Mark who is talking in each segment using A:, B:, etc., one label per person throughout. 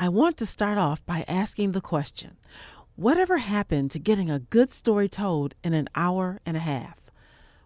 A: I want to start off by asking the question Whatever happened to getting a good story told in an hour and a half?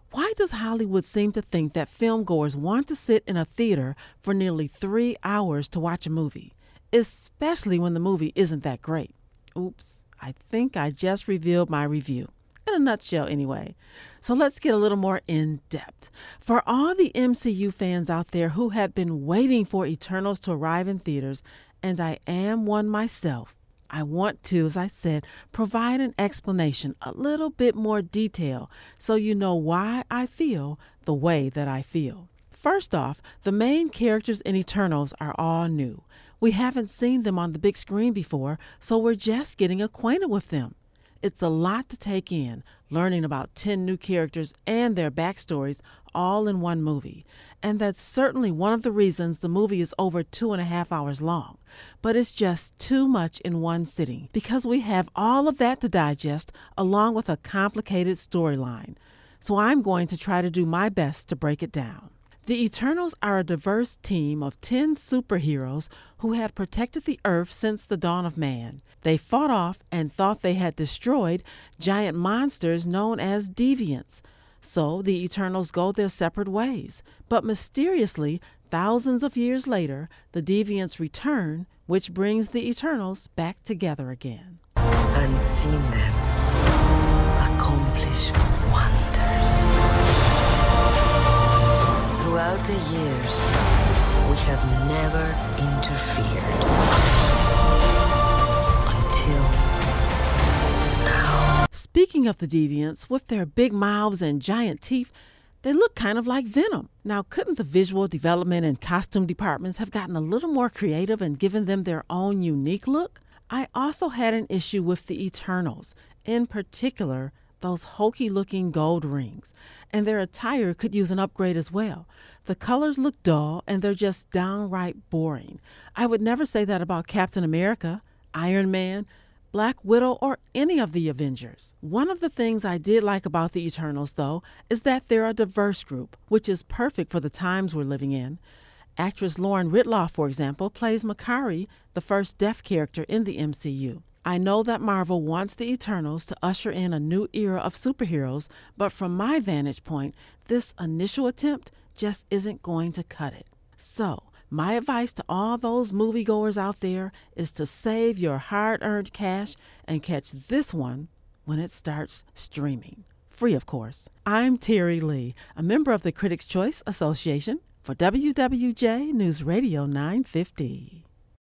A: Why does Hollywood seem to think that filmgoers want to sit in a theater for nearly three hours to watch a movie, especially when the movie isn't that great? Oops, I think I just revealed my review. In a nutshell, anyway. So let's get a little more in depth. For all the MCU fans out there who had been waiting for Eternals to arrive in theaters and I am one myself, I want to, as I said, provide an explanation, a little bit more detail, so you know why I feel the way that I feel. First off, the main characters in Eternals are all new. We haven't seen them on the big screen before, so we're just getting acquainted with them. It's a lot to take in, learning about 10 new characters and their backstories all in one movie. And that's certainly one of the reasons the movie is over two and a half hours long. But it's just too much in one sitting because we have all of that to digest along with a complicated storyline. So I'm going to try to do my best to break it down. The Eternals are a diverse team of 10 superheroes who had protected the Earth since the dawn of man. They fought off and thought they had destroyed giant monsters known as deviants. So the Eternals go their separate ways. But mysteriously, thousands of years later, the deviants return, which brings the Eternals back together again.
B: Unseen them years, we have never interfered. Until now.
A: Speaking of the deviants, with their big mouths and giant teeth, they look kind of like Venom. Now, couldn't the visual development and costume departments have gotten a little more creative and given them their own unique look? I also had an issue with the Eternals, in particular, those hokey looking gold rings, and their attire could use an upgrade as well. The colors look dull and they're just downright boring. I would never say that about Captain America, Iron Man, Black Widow, or any of the Avengers. One of the things I did like about the Eternals, though, is that they're a diverse group, which is perfect for the times we're living in. Actress Lauren Ridloff, for example, plays Makkari, the first deaf character in the MCU. I know that Marvel wants the Eternals to usher in a new era of superheroes, but from my vantage point, this initial attempt just isn't going to cut it. So, my advice to all those moviegoers out there is to save your hard earned cash and catch this one when it starts streaming. Free, of course. I'm Terri Lee, a member of the Critics' Choice Association for WWJ News Radio 950.